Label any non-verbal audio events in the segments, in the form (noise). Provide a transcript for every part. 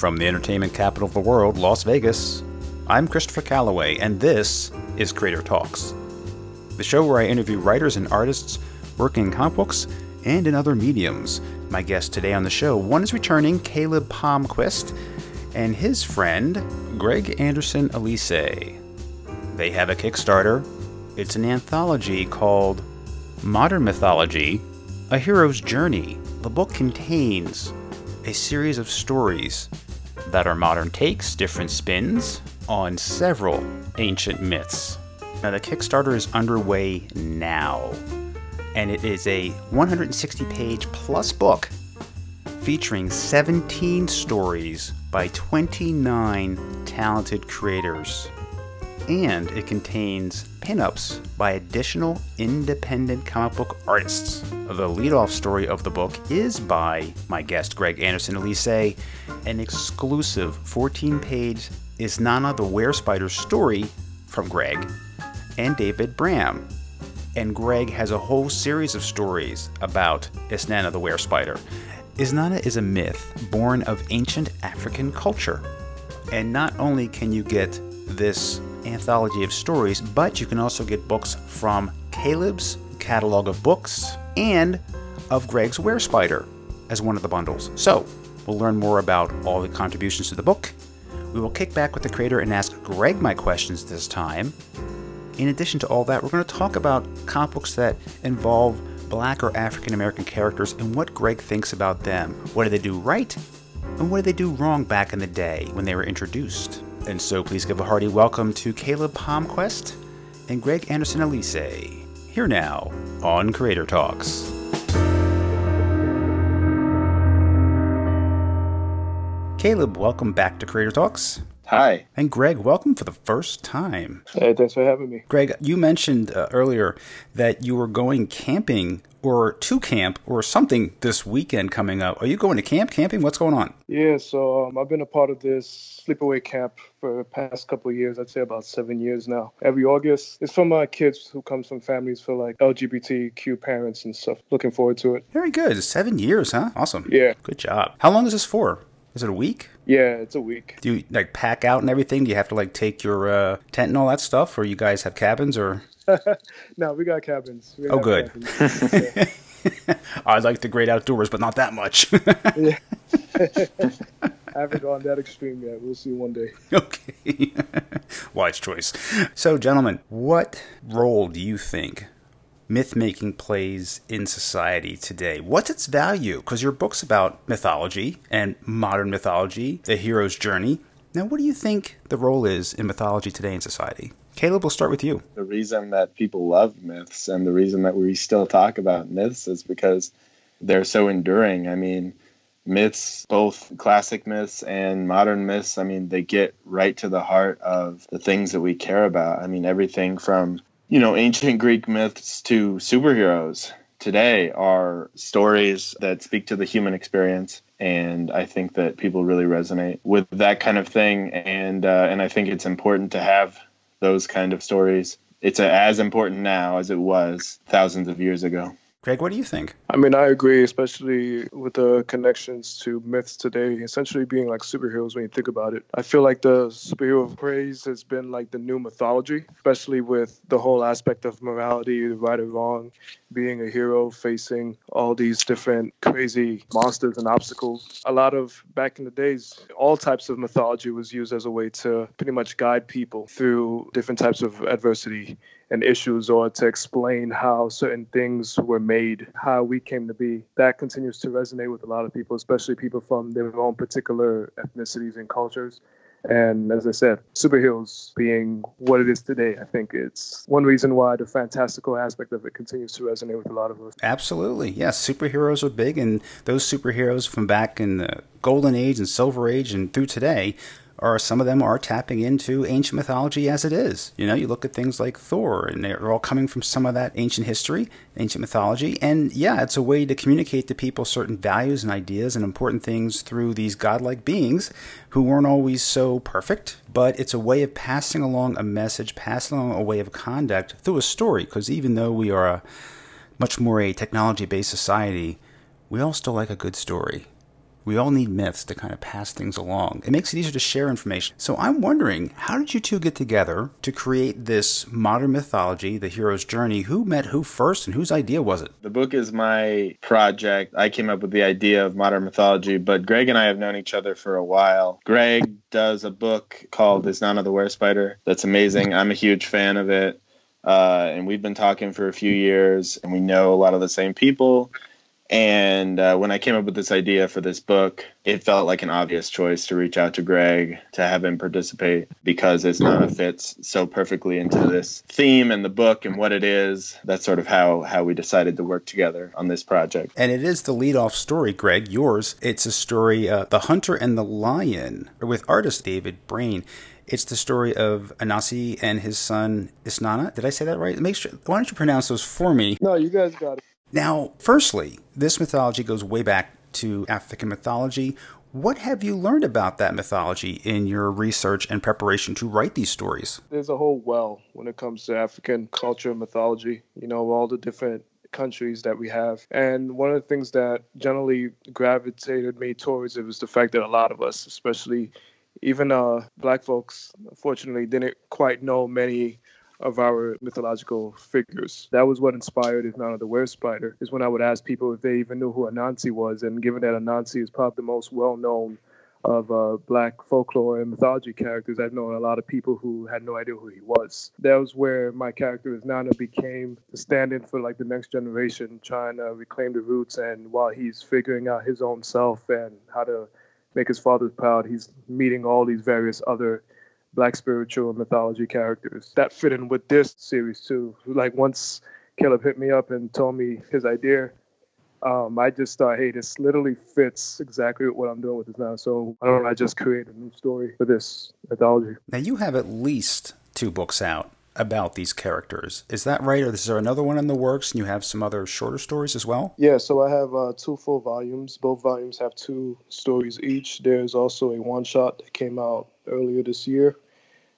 From the entertainment capital of the world, Las Vegas, I'm Christopher Calloway, and this is Creator Talks, the show where I interview writers and artists working in comic books and in other mediums. My guest today on the show, one is returning, Caleb Palmquist, and his friend, Greg Anderson Elysée. They have a Kickstarter. It's an anthology called Modern Mythology A Hero's Journey. The book contains a series of stories that are modern takes, different spins on several ancient myths. Now, the Kickstarter is underway now, and it is a 160 page plus book featuring 17 stories by 29 talented creators. And it contains pinups by additional independent comic book artists. The leadoff story of the book is by my guest Greg Anderson Elysée, an exclusive 14 page Isnana the Were Spider story from Greg and David Bram. And Greg has a whole series of stories about Isnana the Were Spider. Isnana is a myth born of ancient African culture. And not only can you get this anthology of stories, but you can also get books from Caleb's catalog of books and of Greg's Were Spider as one of the bundles. So, we'll learn more about all the contributions to the book. We will kick back with the creator and ask Greg my questions this time. In addition to all that, we're going to talk about comic books that involve black or African American characters and what Greg thinks about them. What did they do right? And what did they do wrong back in the day when they were introduced? And so please give a hearty welcome to Caleb Palmquist and Greg Anderson Elysée. Here now on Creator Talks. Caleb, welcome back to Creator Talks. Hi. And Greg, welcome for the first time. Hey, thanks for having me. Greg, you mentioned uh, earlier that you were going camping or to camp or something this weekend coming up. Are you going to camp, camping? What's going on? Yeah, so um, I've been a part of this sleepaway camp for the past couple of years. I'd say about seven years now. Every August, it's from my kids who comes from families for like LGBTQ parents and stuff. Looking forward to it. Very good. Seven years, huh? Awesome. Yeah. Good job. How long is this for? Is it a week? Yeah, it's a week. Do you like pack out and everything? Do you have to like take your uh, tent and all that stuff, or you guys have cabins, or? (laughs) no, we got cabins. We oh, good. Cabins. (laughs) (laughs) I like the great outdoors, but not that much. yeah. I haven't gone that extreme yet. We'll see one day. Okay. Wise choice. So, gentlemen, what role do you think myth making plays in society today? What's its value? Because your book's about mythology and modern mythology, the hero's journey. Now, what do you think the role is in mythology today in society? Caleb, we'll start with you. The reason that people love myths and the reason that we still talk about myths is because they're so enduring. I mean, myths, both classic myths and modern myths, I mean, they get right to the heart of the things that we care about. I mean, everything from you know, ancient Greek myths to superheroes today are stories that speak to the human experience. And I think that people really resonate with that kind of thing. And, uh, and I think it's important to have those kind of stories. It's as important now as it was thousands of years ago. Greg, what do you think? I mean, I agree, especially with the connections to myths today, essentially being like superheroes when you think about it. I feel like the superhero craze has been like the new mythology, especially with the whole aspect of morality, right or wrong, being a hero facing all these different crazy monsters and obstacles. A lot of back in the days, all types of mythology was used as a way to pretty much guide people through different types of adversity and issues or to explain how certain things were made, how we came to be. That continues to resonate with a lot of people, especially people from their own particular ethnicities and cultures. And as I said, superheroes being what it is today, I think it's one reason why the fantastical aspect of it continues to resonate with a lot of us. Absolutely. Yes, superheroes are big, and those superheroes from back in the Golden Age and Silver Age and through today or some of them are tapping into ancient mythology as it is. You know, you look at things like Thor, and they're all coming from some of that ancient history, ancient mythology. And yeah, it's a way to communicate to people certain values and ideas and important things through these godlike beings who weren't always so perfect, but it's a way of passing along a message, passing along a way of conduct through a story. Because even though we are a much more a technology based society, we all still like a good story. We all need myths to kind of pass things along. It makes it easier to share information. So I'm wondering, how did you two get together to create this modern mythology, the hero's journey? Who met who first and whose idea was it? The book is my project. I came up with the idea of modern mythology, but Greg and I have known each other for a while. Greg does a book called Isnana the Were Spider? That's amazing. I'm a huge fan of it. Uh, and we've been talking for a few years, and we know a lot of the same people. And uh, when I came up with this idea for this book, it felt like an obvious choice to reach out to Greg to have him participate because Isnana fits so perfectly into this theme and the book and what it is. That's sort of how how we decided to work together on this project. And it is the lead-off story, Greg, yours. It's a story, uh, The Hunter and the Lion, with artist David Brain. It's the story of Anansi and his son Isnana. Did I say that right? Make sure. Why don't you pronounce those for me? No, you guys got it. Now, firstly, this mythology goes way back to African mythology. What have you learned about that mythology in your research and preparation to write these stories? There's a whole well when it comes to African culture and mythology, you know, all the different countries that we have. And one of the things that generally gravitated me towards it was the fact that a lot of us, especially even uh, black folks, unfortunately, didn't quite know many of our mythological figures. That was what inspired Isnana the Were Spider, is when I would ask people if they even knew who Anansi was. And given that Anansi is probably the most well known of uh, black folklore and mythology characters, I've known a lot of people who had no idea who he was. That was where my character Isnana became the stand in for like the next generation, trying to reclaim the roots. And while he's figuring out his own self and how to make his father proud, he's meeting all these various other black spiritual mythology characters that fit in with this series too. Like once Caleb hit me up and told me his idea, um, I just thought, hey, this literally fits exactly what I'm doing with this now. So I don't know, I just created a new story for this mythology. Now you have at least two books out about these characters. Is that right? Or is there another one in the works and you have some other shorter stories as well? Yeah, so I have uh, two full volumes. Both volumes have two stories each. There's also a one shot that came out earlier this year.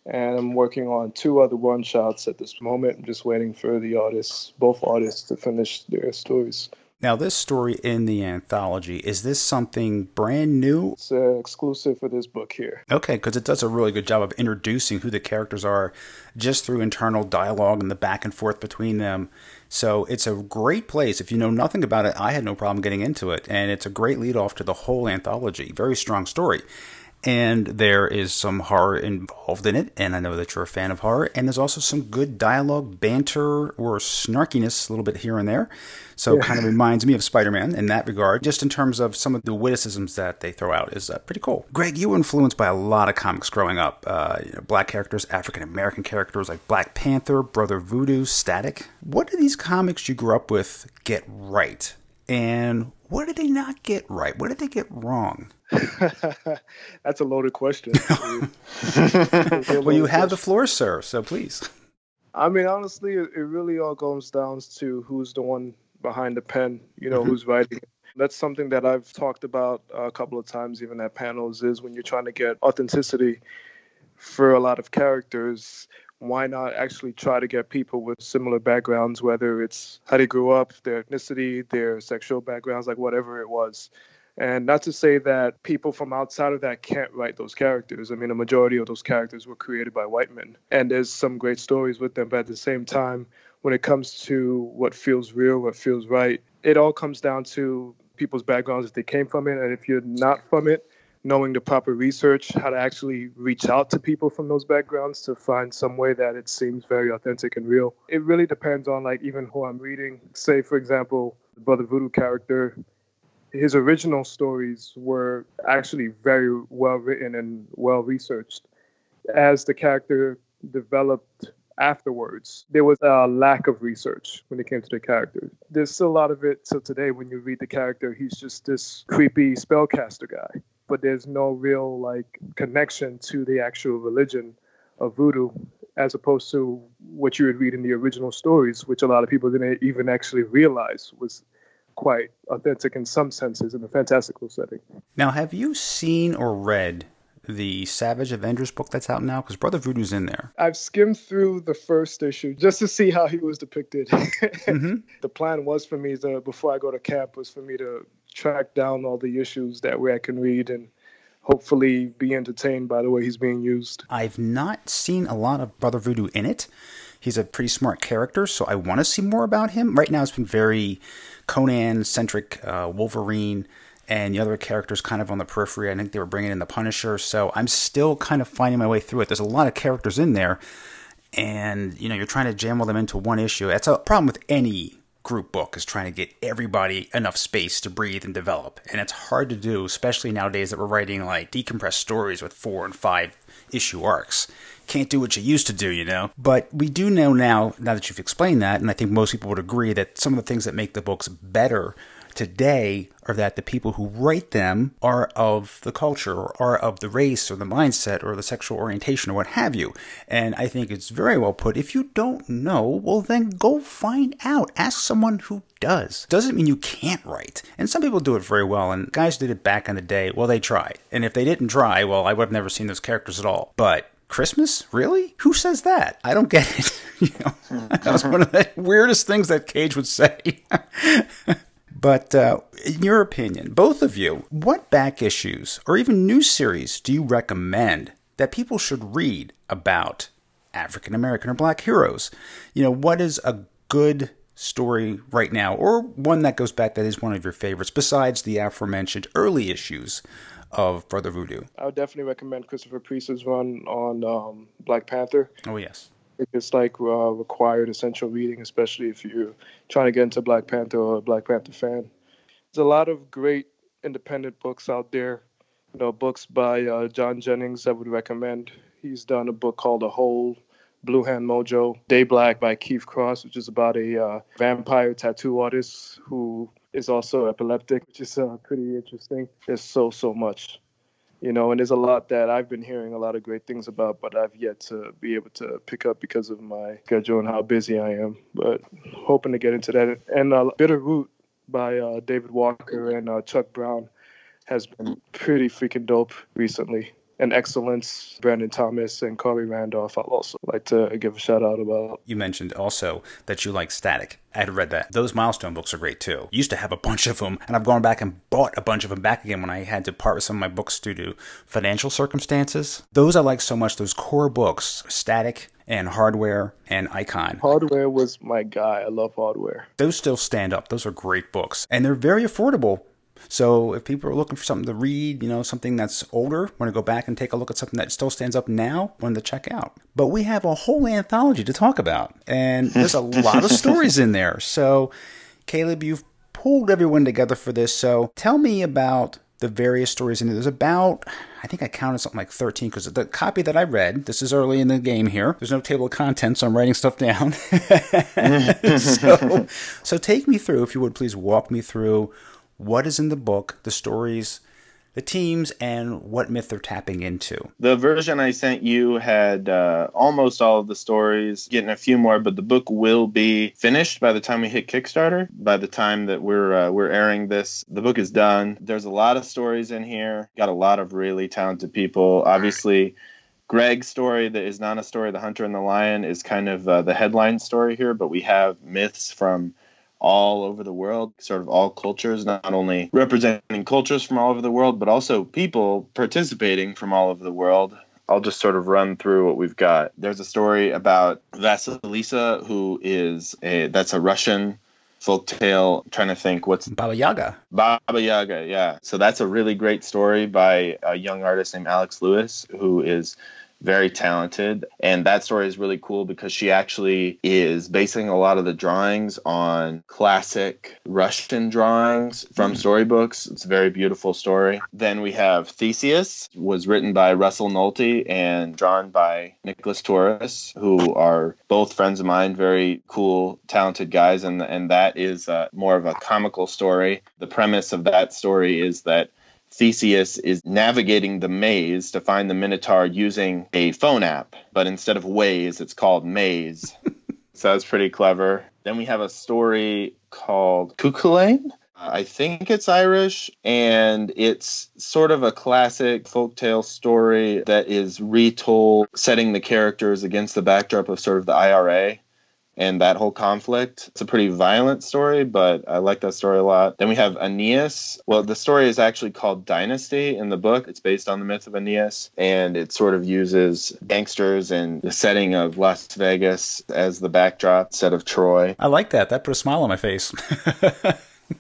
And I'm working on two other one shots at this moment. I'm just waiting for the artists, both artists, to finish their stories. Now, this story in the anthology, is this something brand new? It's uh, exclusive for this book here. Okay, because it does a really good job of introducing who the characters are just through internal dialogue and the back and forth between them. So it's a great place. If you know nothing about it, I had no problem getting into it. And it's a great lead off to the whole anthology. Very strong story and there is some horror involved in it, and I know that you're a fan of horror, and there's also some good dialogue, banter, or snarkiness a little bit here and there. So yeah. kind of reminds me of Spider-Man in that regard, just in terms of some of the witticisms that they throw out is uh, pretty cool. Greg, you were influenced by a lot of comics growing up, uh, you know, black characters, African American characters like Black Panther, Brother Voodoo, Static. What do these comics you grew up with get right? And what did they not get right? What did they get wrong? (laughs) That's a loaded question. (laughs) well, you have the floor, sir. So please. I mean, honestly, it, really all comes down to who's the one behind the pen. You know, mm-hmm. who's writing. That's something that I've talked about a couple of times, even at panels. Is when you're trying to get authenticity for a lot of characters why not actually try to get people with similar backgrounds, whether it's how they grew up, their ethnicity, their sexual backgrounds, like whatever it was. And not to say that people from outside of that can't write those characters. I mean, a majority of those characters were created by white men, and there's some great stories with them. But at the same time, when it comes to what feels real, what feels right, it all comes down to people's backgrounds if they came from it. And if you're not from it, knowing the proper research, how to actually reach out to people from those backgrounds to find some way that it seems very authentic and real. It really depends on like even who I'm reading. Say for example, the Brother Voodoo character, his original stories were actually very well written and well researched. As the character developed afterwards, there was a lack of research when it came to the character. There's still a lot of it till today when you read the character. He's just this creepy spellcaster guy but there's no real like connection to the actual religion of voodoo as opposed to what you would read in the original stories which a lot of people didn't even actually realize was quite authentic in some senses in a fantastical setting now have you seen or read the Savage Avengers book that's out now? Because Brother Voodoo's in there. I've skimmed through the first issue just to see how he was depicted. mm-hmm. (laughs) The plan was for me to, before I go to camp, was for me to track down all the issues that way I can read and hopefully be entertained by the way he's being used. I've not seen a lot of Brother Voodoo in it. He's a pretty smart character, so I want to see more about him. Right now, it's been very Conan centric, uh, Wolverine, and the other characters kind of on the periphery. I think they were bringing in the Punisher, so I'm still kind of finding my way through it. There's a lot of characters in there, and you know, you're trying to jam all them into one issue. That's a problem with any group book is trying to get everybody enough space to breathe and develop. And it's hard to do, especially nowadays that we're writing like decompressed stories with four and five issue arcs. Can't do what you used to do, you know? But we do know now, now that you've explained that, and I think most people would agree that some of the things that make the books better today are that the people who write them are of the culture or are of the race or the mindset or the sexual orientation or what have you. And I think it's very well put. If you don't know, well, then go find out. Ask someone who does. Doesn't mean you can't write. And some people do it very well. And guys did it back in the day. Well, they tried. And if they didn't try, well, I would have never seen those characters at all. But Christmas? Really? Who says that? I don't get it. (laughs) you know, that was one of the (laughs) weirdest things that Cage would say. (laughs) But uh, in your opinion, both of you, what back issues or even new series do you recommend that people should read about African American or black heroes? You know, what is a good story right now, or one that goes back that is one of your favorites, besides the aforementioned early issues of Brother Voodoo? I would definitely recommend Christopher Priest's run on um, Black Panther. Oh, yes. It's like uh, required essential reading, especially if you're trying to get into Black Panther or a Black Panther fan. There's a lot of great independent books out there. You know, books by uh, John Jennings I would recommend. He's done a book called The Hole, Blue Hand Mojo, Day Black by Keith Cross, which is about a uh, vampire tattoo artist who is also epileptic, which is uh, pretty interesting. There's so, so much you know, and there's a lot that I've been hearing a lot of great things about, but I've yet to be able to pick up because of my schedule and how busy I am. But hoping to get into that. And uh, Bitter Root by uh, David Walker and uh, Chuck Brown has been pretty freaking dope recently and excellence, Brandon Thomas and Khary Randolph. I'll also like to give a shout out about. You mentioned also that you like Static. I had read that. Those milestone books are great too. Used to have a bunch of them, and I've gone back and bought a bunch of them back again when I had to part with some of my books due to financial circumstances. Those I like so much. Those core books, Static and Hardware and Icon. Hardware was my guy. I love Hardware. Those still stand up. Those are great books, and they're very affordable so if people are looking for something to read, you know, something that's older, want to go back and take a look at something that still stands up now, want to check out. But we have a whole anthology to talk about, and (laughs) there's a lot of stories in there. So, Caleb, you've pulled everyone together for this. So tell me about the various stories in there. There's about, I think I counted something like 13 because the copy that I read, this is early in the game here. There's no table of contents, so I'm writing stuff down. (laughs) (laughs) so, so take me through, if you would please walk me through what is in the book, the stories, the teams, and what myth they're tapping into. The version I sent you had uh, almost all of the stories, getting a few more, but the book will be finished by the time we hit Kickstarter. By the time that we're uh, we're airing this, the book is done. There's a lot of stories in here. Got a lot of really talented people. Obviously. Greg's story that is not a story, The Hunter and the Lion, is kind of uh, the headline story here, but we have myths from all over the world, sort of all cultures, not only representing cultures from all over the world, but also people participating from all over the world. I'll just sort of run through what we've got. There's a story about Vasilisa, who is a that's a Russian folk tale. I'm trying to think what's Baba Yaga. Baba Yaga, yeah. So that's a really great story by a young artist named Alex Lewis, who is very talented. And that story is really cool because she actually is basing a lot of the drawings on classic Russian drawings from mm. storybooks. It's a very beautiful story. Then we have Theseus, was written by Russell Nolte and drawn by Nicholas Torres, who are both friends of mine, very cool, talented guys. And, and that is uh, more of a comical story. The premise of that story is that Theseus is navigating the maze to find the Minotaur using a phone app, but instead of Waze, it's called Maze. (laughs) so that's pretty clever. Then we have a story called Cuchulainn. I think it's Irish, and it's sort of a classic folktale story that is retold, setting the characters against the backdrop of sort of the IRA and that whole conflict. It's a pretty violent story, but I like that story a lot. Then we have Aeneas. Well, the story is actually called Dynasty in the book. It's based on the myth of Aeneas, and it sort of uses gangsters and the setting of Las Vegas as the backdrop instead of Troy. I like that. That put a smile on my face. (laughs)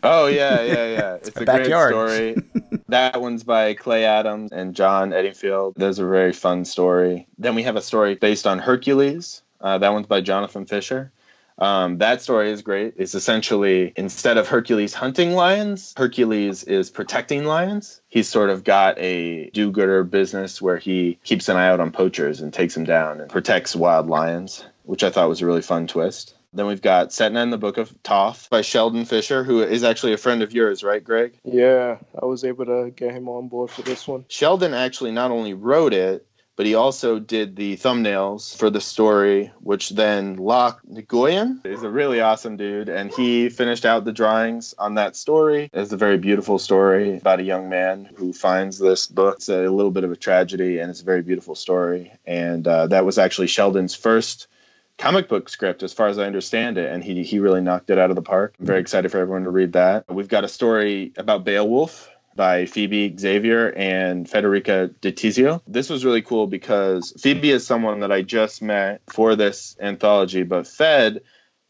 Oh yeah, yeah, yeah. (laughs) It's a backyard. great story. (laughs) that one's by Clay Adams and John Eddingfield. There's a very fun story. Then we have a story based on Hercules. Uh, that one's by Jonathan Fisher. Um, that story is great. It's essentially instead of Hercules hunting lions, Hercules is protecting lions. He's sort of got a do gooder business where he keeps an eye out on poachers and takes them down and protects wild lions, which I thought was a really fun twist. Then we've got Setna in the Book of Thoth by Sheldon Fisher, who is actually a friend of yours, right, Greg? Yeah, I was able to get him on board for this one. Sheldon actually not only wrote it, but he also did the thumbnails for the story, which then Locke Nguyen is a really awesome dude, and he finished out the drawings on that story. It's a very beautiful story about a young man who finds this book. It's a little bit of a tragedy, and it's a very beautiful story. And uh, that was actually Sheldon's first comic book script as far as I understand it and he he really knocked it out of the park. I'm very excited for everyone to read that. We've got a story about Beowulf by Phoebe Xavier and Federica DiTizio. This was really cool because Phoebe is someone that I just met for this anthology, but Fed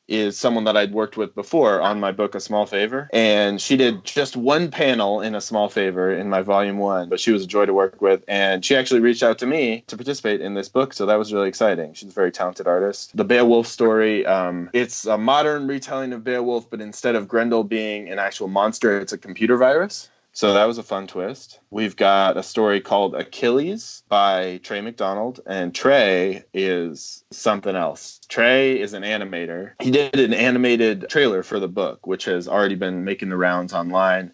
is someone that I'd worked with before on my book A Small Favor. And she did just one panel in A Small Favor in my volume one, but she was a joy to work with. And she actually reached out to me to participate in this book. So that was really exciting. She's a very talented artist. The Beowulf story, um, it's a modern retelling of Beowulf, but instead of Grendel being an actual monster, it's a computer virus. So that was a fun twist. We've got a story called Achilles by Trey McDonald, and Trey is something else. Trey is an animator. He did an animated trailer for the book, which has already been making the rounds online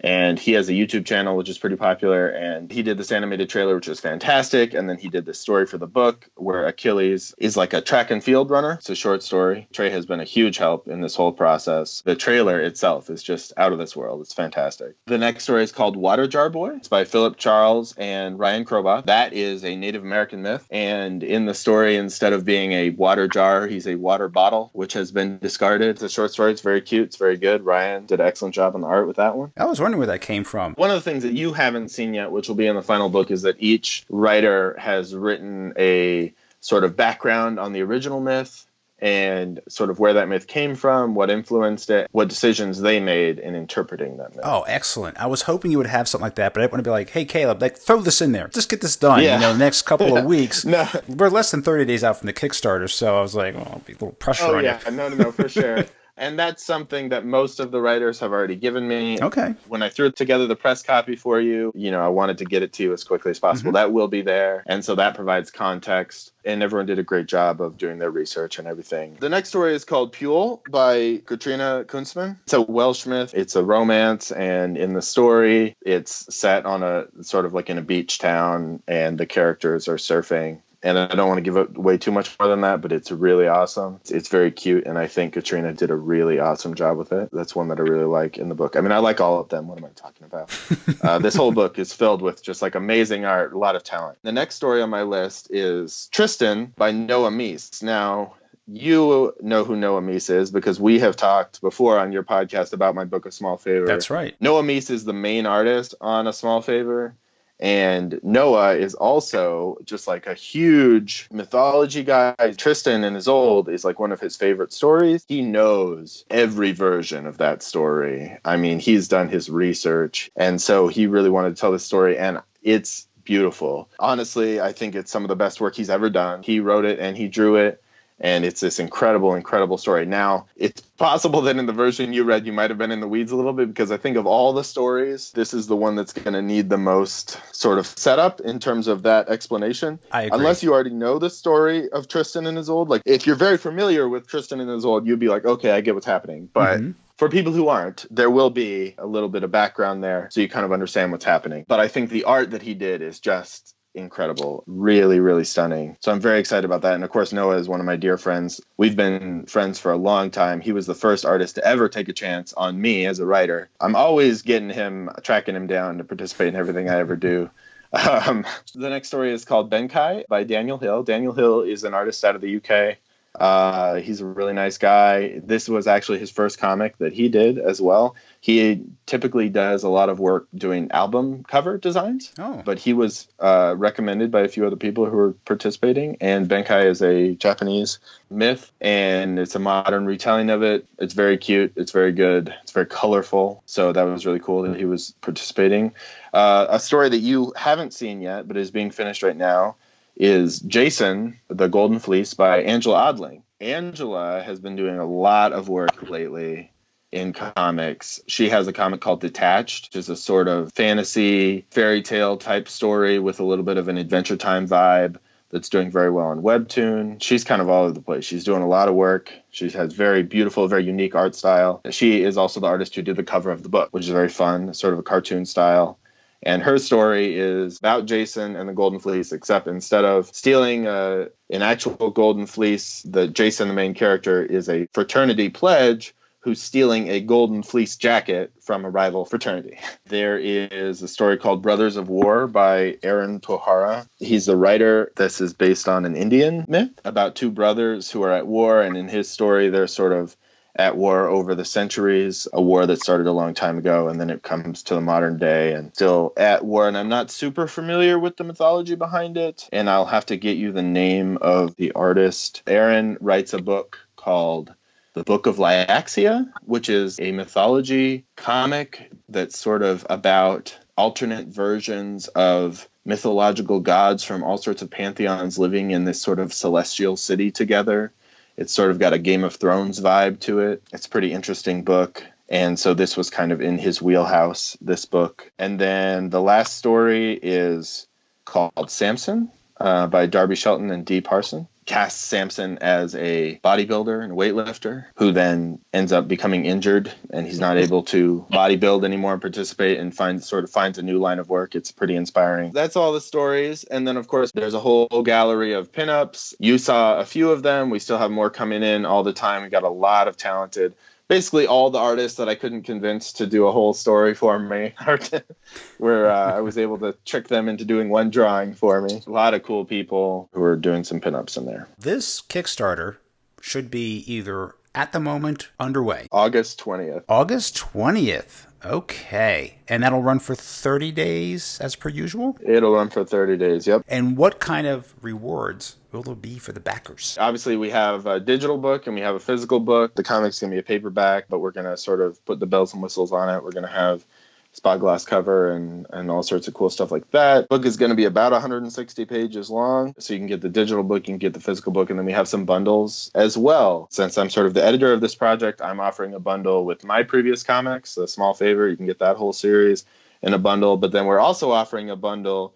and he has a YouTube channel which is pretty popular. And he did this animated trailer, which was fantastic. And then he did this story for the book where Achilles is like a track and field runner. It's a short story. Trey has been a huge help in this whole process. The trailer itself is just out of this world. It's fantastic. The next story is called Water Jar Boy. It's by Philip Charles and Ryan Kroboth. That is a Native American myth. And in the story, instead of being a water jar, he's a water bottle, which has been discarded. It's a short story. It's very cute. It's very good. Ryan did an excellent job on the art with that one. I was wondering where that came from. One of the things that you haven't seen yet, which will be in the final book, is that each writer has written a sort of background on the original myth and sort of where that myth came from, what influenced it, what decisions they made in interpreting that myth. Oh, excellent. I was hoping you would have something like that, but I didn't want to be like, hey, Caleb, like, throw this in there. Just get this done. Yeah. You know, the next couple of (laughs) weeks. No. We're less than 30 days out from the Kickstarter, so I was like, well, I'll be a little pressure Oh on yeah, no, no, no, for sure. (laughs) and that's something that most of the writers have already given me. Okay. When I threw together the press copy for you, you know, I wanted to get it to you as quickly as possible. Mm-hmm. That will be there. And so that provides context. And everyone did a great job of doing their research and everything. The next story is called Pwyll by Katrina Kunstman. It's a Welsh myth. It's a romance. And in the story, it's set on a sort of like in a beach town, and the characters are surfing and I don't want to give away too much more than that, but it's really awesome. It's, it's, very cute, and I think Katrina did a really awesome job with it. That's one that I really like in the book. I mean, I like all of them. What am I talking about? (laughs) uh, this whole book is filled with just like amazing art, a lot of talent. The next story on my list is Tristan by Noah Meese. Now, you know who Noah Meese is because we have talked before on your podcast about my book, A Small Favor. That's right. Noah Meese is the main artist on A Small Favor. And Noah is also just like a huge mythology guy. Tristan and Isolde is like one of his favorite stories. He knows every version of that story. I mean, he's done his research. And so he really wanted to tell this story. And it's beautiful. Honestly, I think it's some of the best work he's ever done. He wrote it and he drew it and it's this incredible incredible story now it's possible that in the version you read you might have been in the weeds a little bit because i think of all the stories this is the one that's going to need the most sort of setup in terms of that explanation unless you already know the story of tristan and isolde like if you're very familiar with tristan and isolde you'd be like okay i get what's happening but Mhm. for people who aren't, there will be a little bit of background there so you kind of understand what's happening. But I think the art that he did is just incredible. Really, really stunning. So I'm very excited about that. And of course, Noah is one of my dear friends. We've been friends for a long time. He was the first artist to ever take a chance on me as a writer. I'm always getting him, tracking him down to participate in everything I ever do. (laughs) Um, the next story is called Benkei by Daniel Hill. Daniel Hill is an artist out of the UK. Uh, he's a really nice guy. This was actually his first comic that he did as well. He typically does a lot of work doing album cover designs, Oh. but he was uh, recommended by a few other people who were participating. And Benkei is a Japanese myth, and it's a modern retelling of it. It's very cute. It's very good. It's very colorful. So that was really cool that he was participating. Uh, a story that you haven't seen yet, but is being finished right now, is Jason, the Golden Fleece by Angela Odling. Angela has been doing a lot of work lately in comics. She has a comic called Detached, which is a sort of fantasy fairy tale type story with a little bit of an Adventure Time vibe that's doing very well on Webtoon. She's kind of all over the place. She's doing a lot of work. She has very beautiful, very unique art style. She is also the artist who did the cover of the book, which is very fun, sort of a cartoon style. And her story is about Jason and the Golden Fleece, except instead of stealing uh, an actual Golden Fleece, the Jason, the main character, is a fraternity pledge who's stealing a Golden Fleece jacket from a rival fraternity. (laughs) There is a story called Brothers of War by Aaron Tohara. He's the writer. This is based on an Indian myth about two brothers who are at war, and in his story, they're sort of at war over the centuries, a war that started a long time ago, and then it comes to the modern day and still at war. And I'm not super familiar with the mythology behind it, and I'll have to get you the name of the artist. Aaron writes a book called the Book of Lyaxia, which is a mythology comic that's sort of about alternate versions of mythological gods from all sorts of pantheons living in this sort of celestial city together. It's sort of got a Game of Thrones vibe to it. It's a pretty interesting book. And so this was kind of in his wheelhouse, this book. And then the last story is called Samson uh, by Darby Shelton and Dee Parson. Casts Samson as a bodybuilder and weightlifter who then ends up becoming injured and he's not able to bodybuild anymore and participate and finds sort of finds a new line of work. It's pretty inspiring. That's all the stories. And then of course there's a whole gallery of pinups. You saw a few of them. We still have more coming in all the time. We got a lot of talented basically all the artists that I couldn't convince to do a whole story for me, (laughs) where uh, I was able to trick them into doing one drawing for me. A lot of cool people who are doing some pinups in there. This Kickstarter should be either at the moment underway. August 20th. August 20th. Okay. And that'll run for 30 days as per usual? It'll run for 30 days, yep. And what kind of rewards will there be for the backers? Obviously, we have a digital book and we have a physical book. The comic's going to be a paperback, but we're going to sort of put the bells and whistles on it. We're going to have spot gloss cover and, and all sorts of cool stuff like that. Book is going to be about 160 pages long, so you can get the digital book, you can get the physical book, and then we have some bundles as well. Since I'm sort of the editor of this project, I'm offering a bundle with my previous comics, a small favor. You can get that whole series in a bundle, but then we're also offering a bundle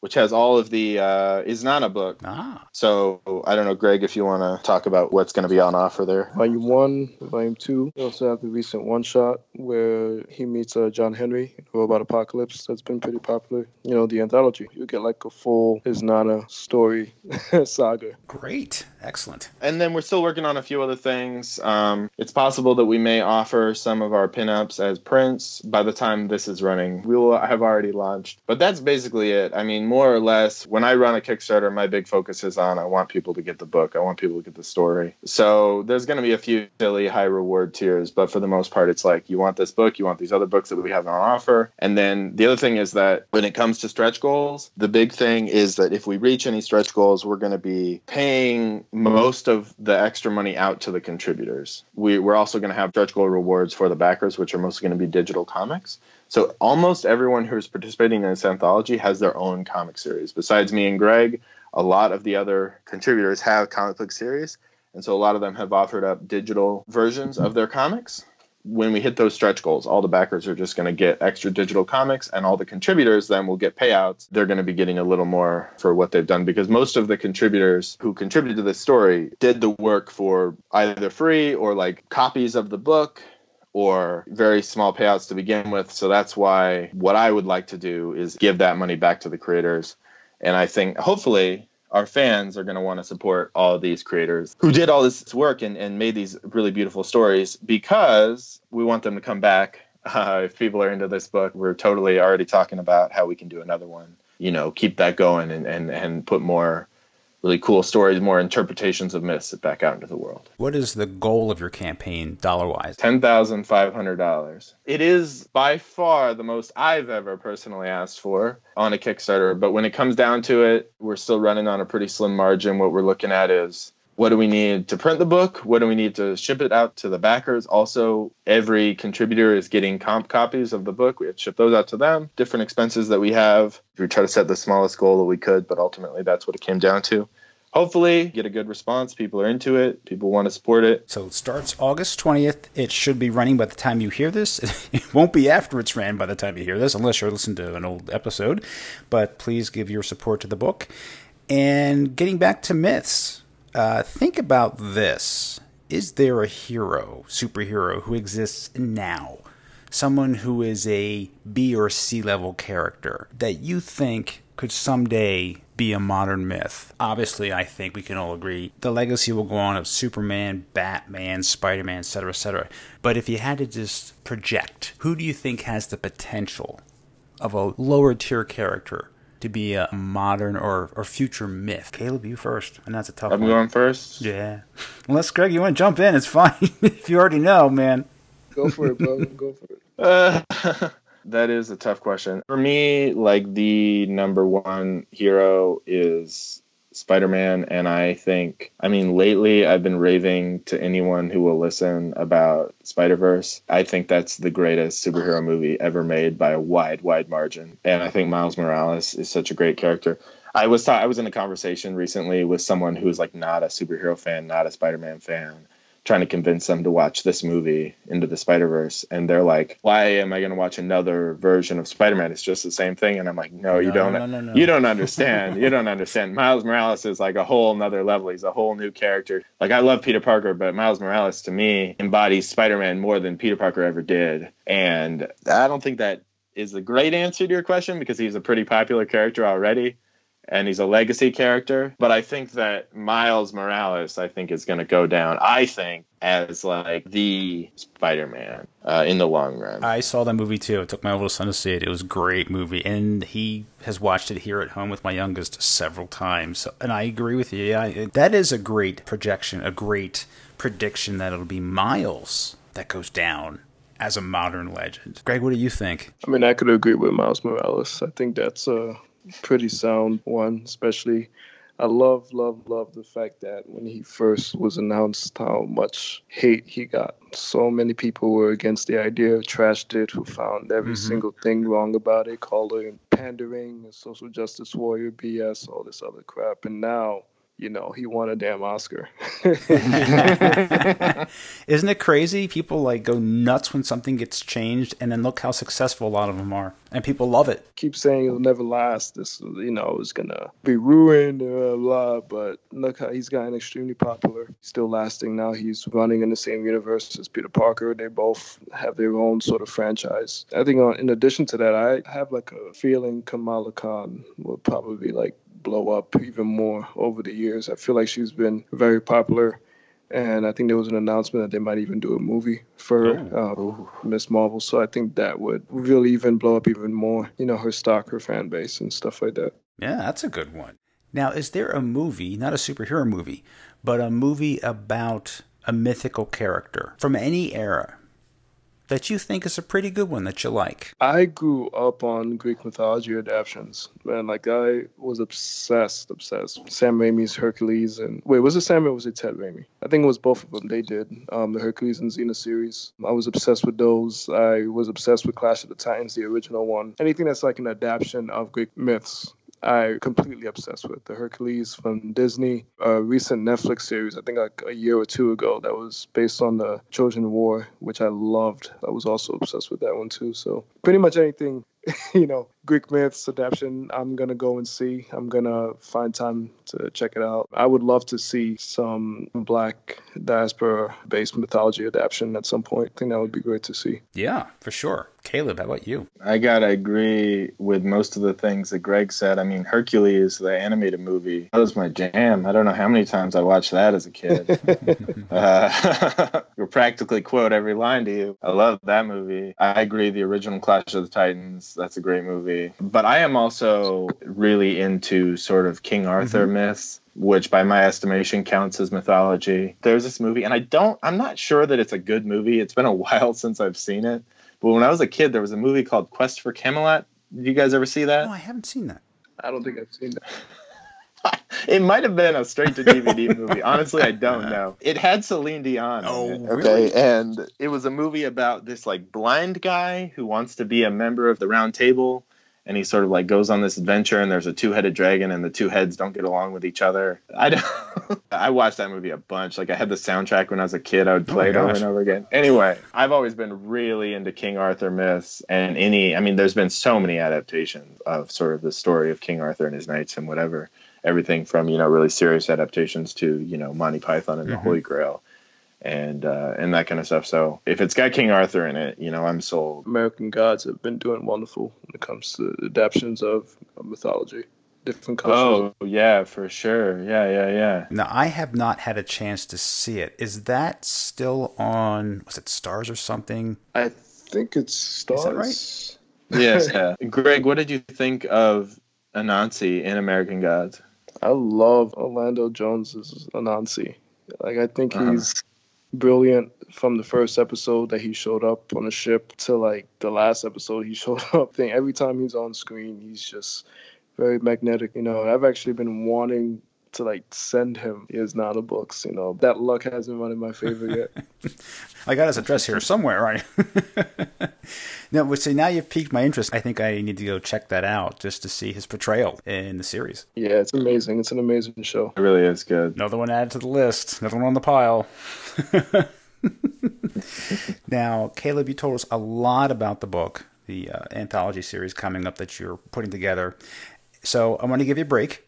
which has all of the uh, Isnana book. Ah. So I don't know, Greg, if you want to talk about what's going to be on offer there. Volume one, volume two. We also have the recent one shot where he meets uh, John Henry in Robot Apocalypse. That's been pretty popular. You know, the anthology. You get like a full Isnana story (laughs) saga. Great. Excellent. And then we're still working on a few other things. Um, it's possible that we may offer some of our pinups as prints by the time this is running. We will have already launched. But that's basically it. I mean, more or less, when I run a Kickstarter, my big focus is on I want people to get the book, I want people to get the story. So there's going to be a few silly high reward tiers, but for the most part, it's like you want this book, you want these other books that we have on offer. And then the other thing is that when it comes to stretch goals, the big thing is that if we reach any stretch goals, we're going to be paying most of the extra money out to the contributors. We, we're also going to have stretch goal rewards for the backers, which are mostly going to be digital comics. So almost everyone who's participating in this anthology has their own comic series. Besides me and Greg, a lot of the other contributors have comic book series. And so a lot of them have offered up digital versions of their comics. When we hit those stretch goals, all the backers are just going to get extra digital comics, and all the contributors then will get payouts. They're going to be getting a little more for what they've done because most of the contributors who contributed to this story did the work for either free or like copies of the book or very small payouts to begin with. So that's why what I would like to do is give that money back to the creators. And I think hopefully our fans are going to want to support all these creators who did all this work and, and made these really beautiful stories because we want them to come back. (laughs) Uh, if people are into this book, we're totally already talking about how we can do another one. You know, keep that going and, and, and put more really cool stories, more interpretations of myths back out into the world. What is the goal of your campaign, dollar wise? Ten thousand five hundred dollars. It is by far the most I've ever personally asked for on a Kickstarter. But when it comes down to it, we're still running on a pretty slim margin. What we're looking at is what do we need to print the book? What do we need to ship it out to the backers? Also, every contributor is getting comp copies of the book. We have to ship those out to them. Different expenses that we have. We try to set the smallest goal that we could, but ultimately that's what it came down to. Hopefully, get a good response. People are into it. People want to support it. So it starts August 20th. It should be running by the time you hear this. (laughs) It won't be after it's ran by the time you hear this, unless you're listening to an old episode. But please give your support to the book. And getting back to myths, uh, think about this. Is there a hero, superhero, who exists now? Someone who is a B or C level character that you think could someday be a modern myth? Obviously, I think we can all agree the legacy will go on of Superman, Batman, Spider Man, etc., etc. But if you had to just project, who do you think has the potential of a lower tier character to be a modern or, or future myth. Caleb, you first, and that's a tough I'm one. going first. Yeah. Unless Greg, you want to jump in, it's (laughs) fine. if you already know, man. Go for it, bro. Go for it. (laughs) Uh, (laughs) that is a tough question. For me, like the number one hero is Spider-Man and I think I mean lately I've been raving to anyone who will listen about Spider-Verse. I think that's the greatest superhero movie ever made by a wide wide margin. And I think Miles Morales is such a great character. I was ta- I was in a conversation recently with someone who's like not a superhero fan, not a Spider-Man fan trying to convince them to watch this movie into the spider-verse and they're like why am i going to watch another version of spider-man? It's just the same thing. And i'm like no, you No, don't no, no, no. you don't understand. You don't understand. Miles morales is like a whole nother level. He's a whole new character. Like i love peter parker but miles morales to me embodies spider-man more than peter parker ever did. And i don't think that is a great answer to your question because he's a pretty popular character already and he's a legacy character. But I think that Miles Morales, I think, is going to go down. I think as like the Spider-Man uh, in the long run. I saw that movie too. I took my oldest son to see it. It was a great movie, and he has watched it here at home with my youngest several times. And I agree with you. Yeah, that is a great projection, a great prediction that it'll be Miles that goes down as a modern legend. Greg, what do you think? I mean, I could agree with Miles Morales. I think that's a pretty sound one, especially. I love, love, love the fact that when he first was announced, how much hate he got. So many people were against the idea, trashed it, who found every Mhm. single thing wrong about it, called it pandering, social justice warrior, BS, all this other crap. And now, you know, he won a damn Oscar. (laughs) (laughs) Isn't it crazy? People like go nuts when something gets changed, and then look how successful a lot of them are, and people love it. keep saying it'll never last. This, you know, is gonna be ruined, uh, blah. But look how he's gotten extremely popular, still lasting. Now he's running in the same universe as Peter Parker. They both have their own sort of franchise. I think, uh, in addition to that, I have like a feeling Kamala Khan will probably like blow up even more over the years. I feel like she's been very popular. And I think there was an announcement that they might even do a movie for her, uh, Miss Marvel. So I think that would really even blow up even more, you know, her stock, her fan base, and stuff like that. Yeah, that's a good one. Now, is there a movie, not a superhero movie, but a movie about a mythical character from any era that you think is a pretty good one that you like? I grew up on Greek mythology adaptations, man. Like I was obsessed, obsessed. Sam Raimi's Hercules and wait, was it Sam or was it Ted Raimi? I think it was both of them. They did um, the Hercules and Xena series. I was obsessed with those. I was obsessed with Clash of the Titans, the original one. Anything that's like an adaptation of Greek myths. I completely obsessed with the Hercules from Disney, a recent Netflix series, I think like a year or two ago, that was based on the Trojan War, which I loved. I was also obsessed with that one too. So pretty much anything, (laughs) you know, Greek myths adaptation, I'm gonna go and see. I'm gonna find time to check it out. I would love to see some black diaspora-based mythology adaptation at some point. I think that would be great to see. Yeah, for sure. Caleb, how about you? I gotta agree with most of the things that Greg said. I mean, Hercules, the animated movie, that was my jam. I don't know how many times I watched that as a kid. (laughs) uh, (laughs) you practically quote every line to you. I love that movie. I agree. The original Clash of the Titans, that's a great movie. But I am also really into sort of King mm-hmm. Arthur myths. which by my estimation counts as mythology. There's this movie, and I don't, I'm not sure that it's a good movie. It's been a (laughs) while since I've seen it. But when I was a kid, there was a movie called Quest for Camelot. Did you guys ever see that? No, I haven't seen that. I don't think I've seen that. (laughs) (laughs) it might have been a straight to DVD (laughs) movie. Honestly, I don't know. It had Celine Dion. Oh, in it, really? okay, and it was a movie about this like blind guy who wants to be a member of the Round Table, and he sort of like goes on this adventure, and there's a two-headed dragon, and the two heads don't get along with each other. I don't. (laughs) I watched that movie a bunch. Like I had the soundtrack when I was a kid. I would Oh play my it over and over again. Anyway, I've always been really into King Arthur myths and any. I mean, there's been so many adaptations of sort of the story of King Arthur and his knights and whatever everything from you know really serious adaptations to you know Monty Python and the Mhm. Holy Grail, and uh, and that kind of stuff. So if it's got King Arthur in it, you know I'm sold. American gods have been doing wonderful when it comes to adaptations of of mythology, different cultures. Oh yeah, for sure. Yeah, yeah, yeah. Now, I have not had a chance to see it. Is that still on, was it Starz or something? I think it's Starz. that right? Yes. (laughs) yeah. Greg, what did you think of Anansi in American Gods? I love Orlando Jones's Anansi. Like I think Uh-huh. he's brilliant from the first episode that he showed up on the ship to like the last episode he (laughs) showed up. I think every time he's on screen, he's just very magnetic. You know, I've actually been wanting to like send him Isnana books. You know, that luck hasn't run in my favor yet. (laughs) I got his address here somewhere, right? (laughs) no, but see, now you've piqued my interest. I think I need to go check that out just to see his portrayal in the series. yeah, it's amazing. It's an amazing show. It really is good. Another one added to the list. Another one on the pile. (laughs) now, Caleb, you told us a lot about the book, the uh, anthology series coming up that you're putting together. So I'm going to give you a break.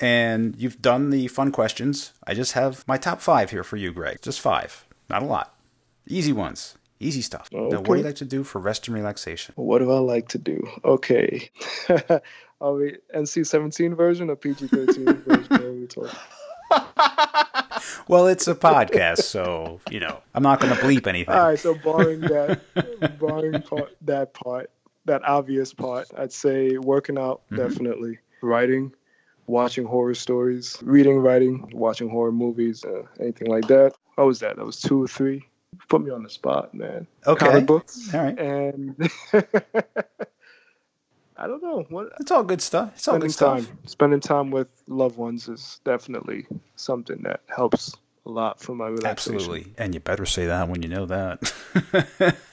And you've done the fun questions. I just have my top five here for you, Greg. Just five. Not a lot. Easy ones. Easy stuff. Now, what do Okay. you like to do for rest and relaxation? What do I like to do? Okay. (laughs) Are we NC-17 version or PG-13 version? We? (laughs) (laughs) Well, it's a podcast, so, you know, I'm not going to bleep anything. All right, so barring that, barring part, that part, that obvious part, I'd say working out Mhm. definitely, writing, watching horror stories, reading, writing, watching horror movies, uh, anything like that. What was that? That was two or three. Put me on the spot, man. Okay. Comic books All right. and (laughs) I don't know what. It's all good stuff. It's all good stuff. time, spending time with loved ones is definitely something that helps a lot for my relaxation. Absolutely. And you better say that when you know that. (laughs)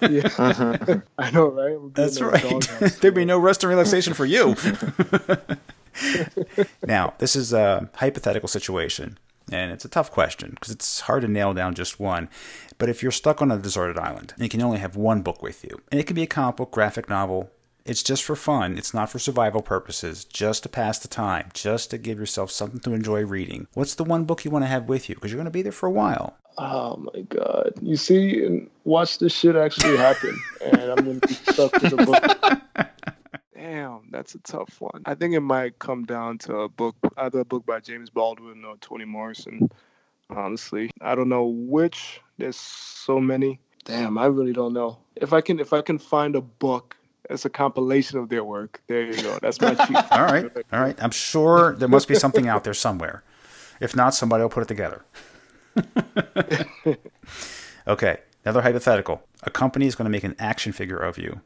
Yeah, (laughs) I know, right? That's right. There'd be no rest and relaxation for you. (laughs) now, this is a hypothetical situation, and it's a tough question because it's hard to nail down just one. But if you're stuck on a deserted island and you can only have one book with you, and it can be a comic book, graphic novel, it's just for fun. It's not for survival purposes, just to pass the time, just to give yourself something to enjoy reading. What's the one book you want to have with you? Because you're going to be there for a while. Oh my god! You see, and watch this shit actually happen, and I'm gonna be stuck with a book. (laughs) Damn, that's a tough one. I think it might come down to a book, either a book by James Baldwin or Toni Morrison. Honestly, I don't know which. There's so many. Damn, I really don't know. If I can, if I can find a book as a compilation of their work, there you go. That's my cheat. (laughs) All right, all right. I'm sure there must be something out there somewhere. If not, somebody will put it together. (laughs) okay, another hypothetical. A company is going to make an action figure of you.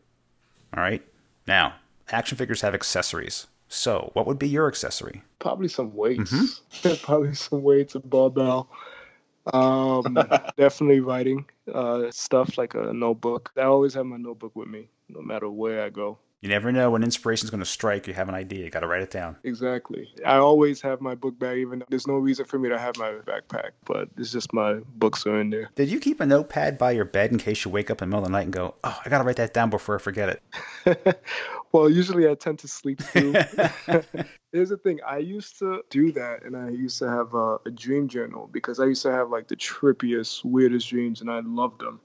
All right. Now, action figures have accessories. So, what would be your accessory? Probably some weights. Mm-hmm. (laughs) Probably some weights, a barbell. Um, (laughs) definitely writing uh, stuff like a notebook. I always have my notebook with me, no matter where I go. You never know when inspiration's going to strike. You have an idea. You got to write it down. Exactly. I always have my book bag, even though there's no reason for me to have my backpack, but it's just my books are in there. Did you keep a notepad by your bed in case you wake up in the middle of the night and go, "Oh, I got to write that down before I forget it." (laughs) well, usually I tend to sleep through. (laughs) (laughs) Here's the thing. I used to do that, and I used to have a, a dream journal because I used to have like the trippiest, weirdest dreams, and I loved them.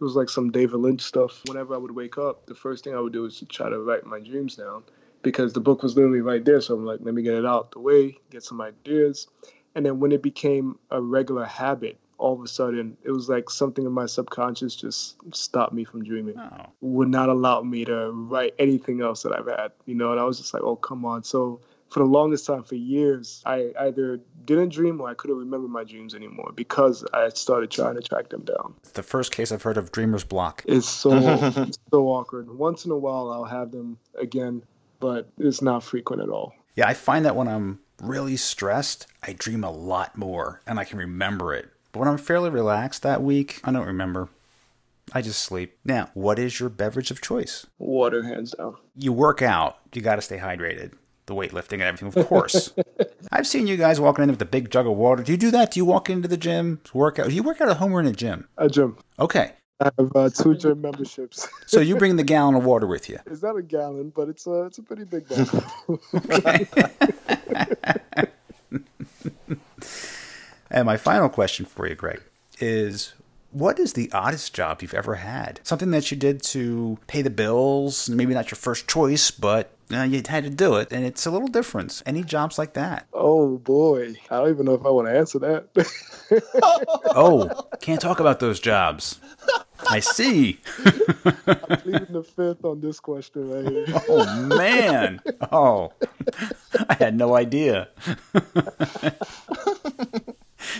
It was like some David Lynch stuff. Whenever I would wake up, the first thing I would do is to try to write my dreams down because the book was literally right there. So I'm like, let me get it out the way, get some ideas. And then when it became a regular habit, all of a sudden it was like something in my subconscious just stopped me from dreaming Oh, would not allow me to write anything else that I've had, you know. And I was just like, oh, come on. So for the longest time, for years, I either didn't dream or I couldn't remember my dreams anymore because I started trying to track them down. It's the first case I've heard of dreamer's block. It's so (laughs) it's so awkward. Once in a while, I'll have them again, but it's not frequent at all. Yeah, I find that when I'm really stressed, I dream a lot more and I can remember it. But when I'm fairly relaxed that week, I don't remember. I just sleep. Now, what is your beverage of choice? Water, hands down. You work out, you got to stay hydrated. The weightlifting and everything, of course. (laughs) I've seen you guys walking in with a big jug of water. Do you do that? Do you walk into the gym, work out? Do you work out at home or in a gym? A gym. Okay. I have uh, two gym memberships. (laughs) So you bring the gallon of water with you. It's not a gallon, but it's a it's a pretty big bottle. (laughs) And my final question for you, Greg, is what is the oddest job you've ever had? Something that you did to pay the bills, maybe not your first choice, but uh, you had to do it, and it's a little different. Any jobs like that? oh boy, I don't even know if I want to answer that. (laughs) Oh, can't talk about those jobs. I see. (laughs) I'm pleading the fifth on this question right here. (laughs) Oh, man. Oh, I had no idea.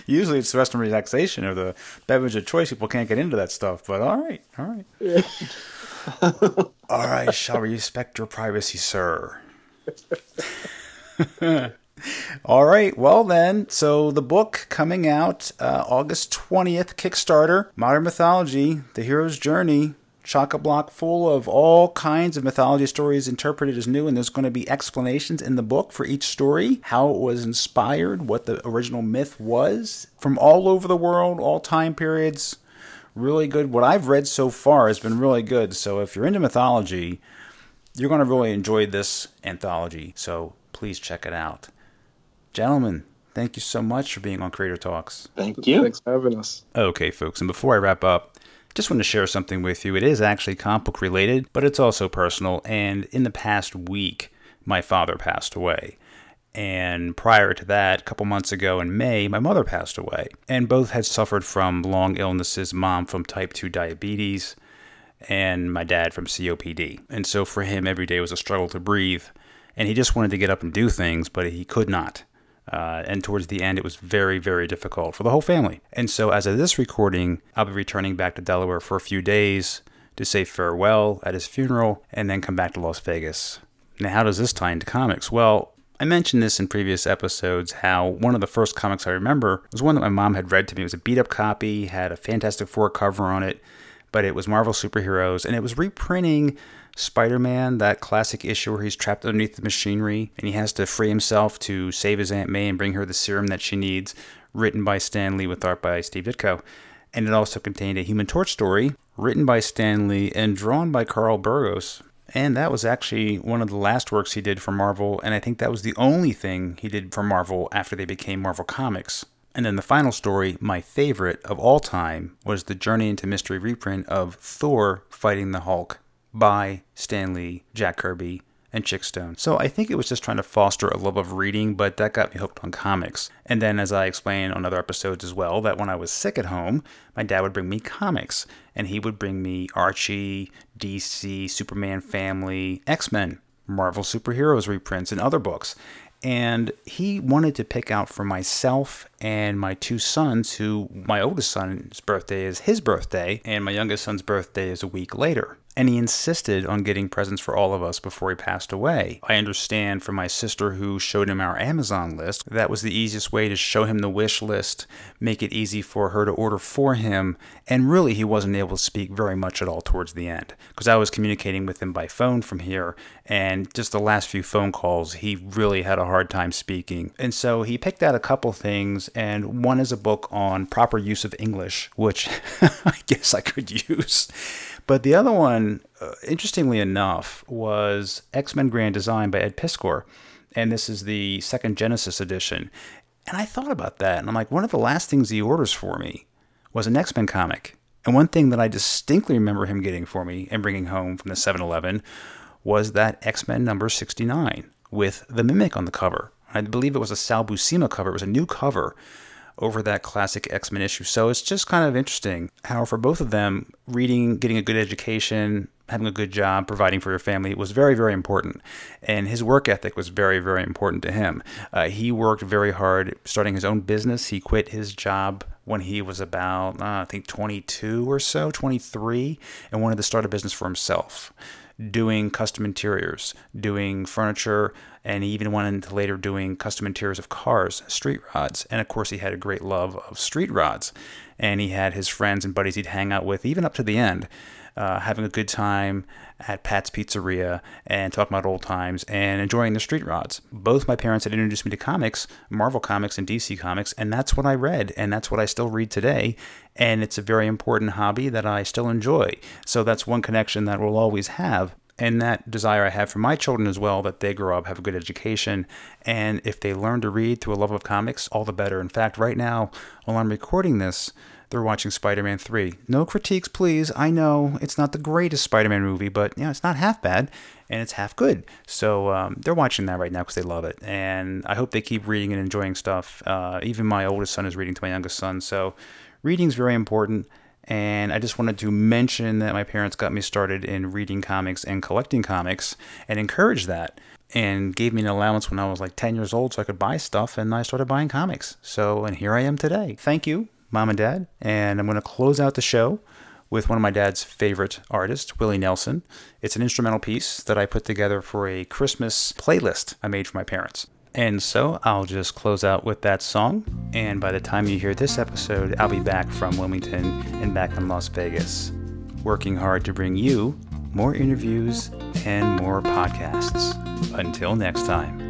(laughs) Usually it's the and relaxation or the beverage of choice. People can't get into that stuff, but all right, all right. all right, shall we respect your privacy, sir? (laughs) All right, well then, so the book coming out uh, August 20th, Kickstarter, Modern Mythology, The Hero's Journey, chock a block full of all kinds of mythology stories interpreted as new, and there's going to be explanations in the book for each story, how it was inspired, what the original myth was, from all over the world, all time periods. Really good. What I've read so far has been really good. So if you're into mythology, you're going to really enjoy this anthology. So please check it out. Gentlemen, thank you so much for being on Creator Talks. Thank you. Thanks for having us. Okay, folks, and before I wrap up, just want to share something with you. It is actually comic book related, but it's also personal. And in the past week, my father passed away. And prior to that, a couple months ago in May, my mother passed away. And both had suffered from long illnesses mom from type 2 diabetes, and my dad from COPD. And so for him, every day was a struggle to breathe. And he just wanted to get up and do things, but he could not. Uh, and towards the end, it was very, very difficult for the whole family. And so, as of this recording, I'll be returning back to Delaware for a few days to say farewell at his funeral and then come back to Las Vegas. Now, how does this tie into comics? Well, I mentioned this in previous episodes how one of the first comics I remember was one that my mom had read to me. It was a beat up copy, had a Fantastic Four cover on it, but it was Marvel superheroes, and it was reprinting Spider Man, that classic issue where he's trapped underneath the machinery and he has to free himself to save his Aunt May and bring her the serum that she needs, written by Stan Lee with art by Steve Ditko. And it also contained a Human Torch story, written by Stan Lee and drawn by Carl Burgos. And that was actually one of the last works he did for Marvel, and I think that was the only thing he did for Marvel after they became Marvel Comics. And then the final story, my favorite of all time, was the Journey into Mystery reprint of Thor fighting the Hulk by Stan Lee, Jack Kirby, and Chic Stone. So I think it was just trying to foster a love of reading, but that got me hooked on comics. And then, as I explained on other episodes as well, that when I was sick at home, my dad would bring me comics, and he would bring me Archie, DC, Superman Family, X Men, Marvel superheroes reprints, and other books. And he wanted to pick out for myself and my two sons, who my oldest son's birthday is his birthday, and my youngest son's birthday is a week later and he insisted on getting presents for all of us before he passed away. I understand from my sister who showed him our Amazon list that was the easiest way to show him the wish list, make it easy for her to order for him, and really he wasn't able to speak very much at all towards the end because I was communicating with him by phone from here and just the last few phone calls he really had a hard time speaking. And so he picked out a couple things and one is a book on proper use of English, which (laughs) I guess I could use. But the other one, uh, interestingly enough, was X Men Grand Design by Ed Piskor. And this is the second Genesis edition. And I thought about that. And I'm like, one of the last things he orders for me was an X Men comic. And one thing that I distinctly remember him getting for me and bringing home from the 7 Eleven was that X Men number 69 with the Mimic on the cover. I believe it was a Sal Buscema cover. It was a new cover over that classic X Men issue. So it's just kind of interesting how, for both of them, reading, getting a good education, having a good job, providing for your family was very, very important. And his work ethic was very, very important to him. Uh, he worked very hard starting his own business. He quit his job when he was about, uh, I think, 22 or so, 23, and wanted to start a business for himself doing custom interiors, doing furniture, and he even went into later doing custom interiors of cars, street rods. And of course, he had a great love of street rods. And he had his friends and buddies he'd hang out with, even up to the end, uh, having a good time at Pat's Pizzeria and talking about old times and enjoying the street rods. Both my parents had introduced me to comics, Marvel Comics and DC Comics, and that's what I read, and that's what I still read today. And it's a very important hobby that I still enjoy. So that's one connection that we'll always have and that desire I have for my children as well that they grow up, have a good education, and if they learn to read through a love of comics, all the better. In fact, right now, while I'm recording this, they're watching Spider-Man 3. No critiques, please. I know it's not the greatest Spider-Man movie, but you know, it's not half bad and it's half good. So um, they're watching that right now because they love it, and I hope they keep reading and enjoying stuff. Uh, even my oldest son is reading to my youngest son, so reading's very important. And I just wanted to mention that my parents got me started in reading comics and collecting comics and encouraged that and gave me an allowance when I was like 10 years old so I could buy stuff and I started buying comics. So, and here I am today. Thank you, mom and dad. And I'm going to close out the show with one of my dad's favorite artists, Willie Nelson. It's an instrumental piece that I put together for a Christmas playlist I made for my parents. And so I'll just close out with that song. And by the time you hear this episode, I'll be back from Wilmington and back in Las Vegas, working hard to bring you more interviews and more podcasts. Until next time.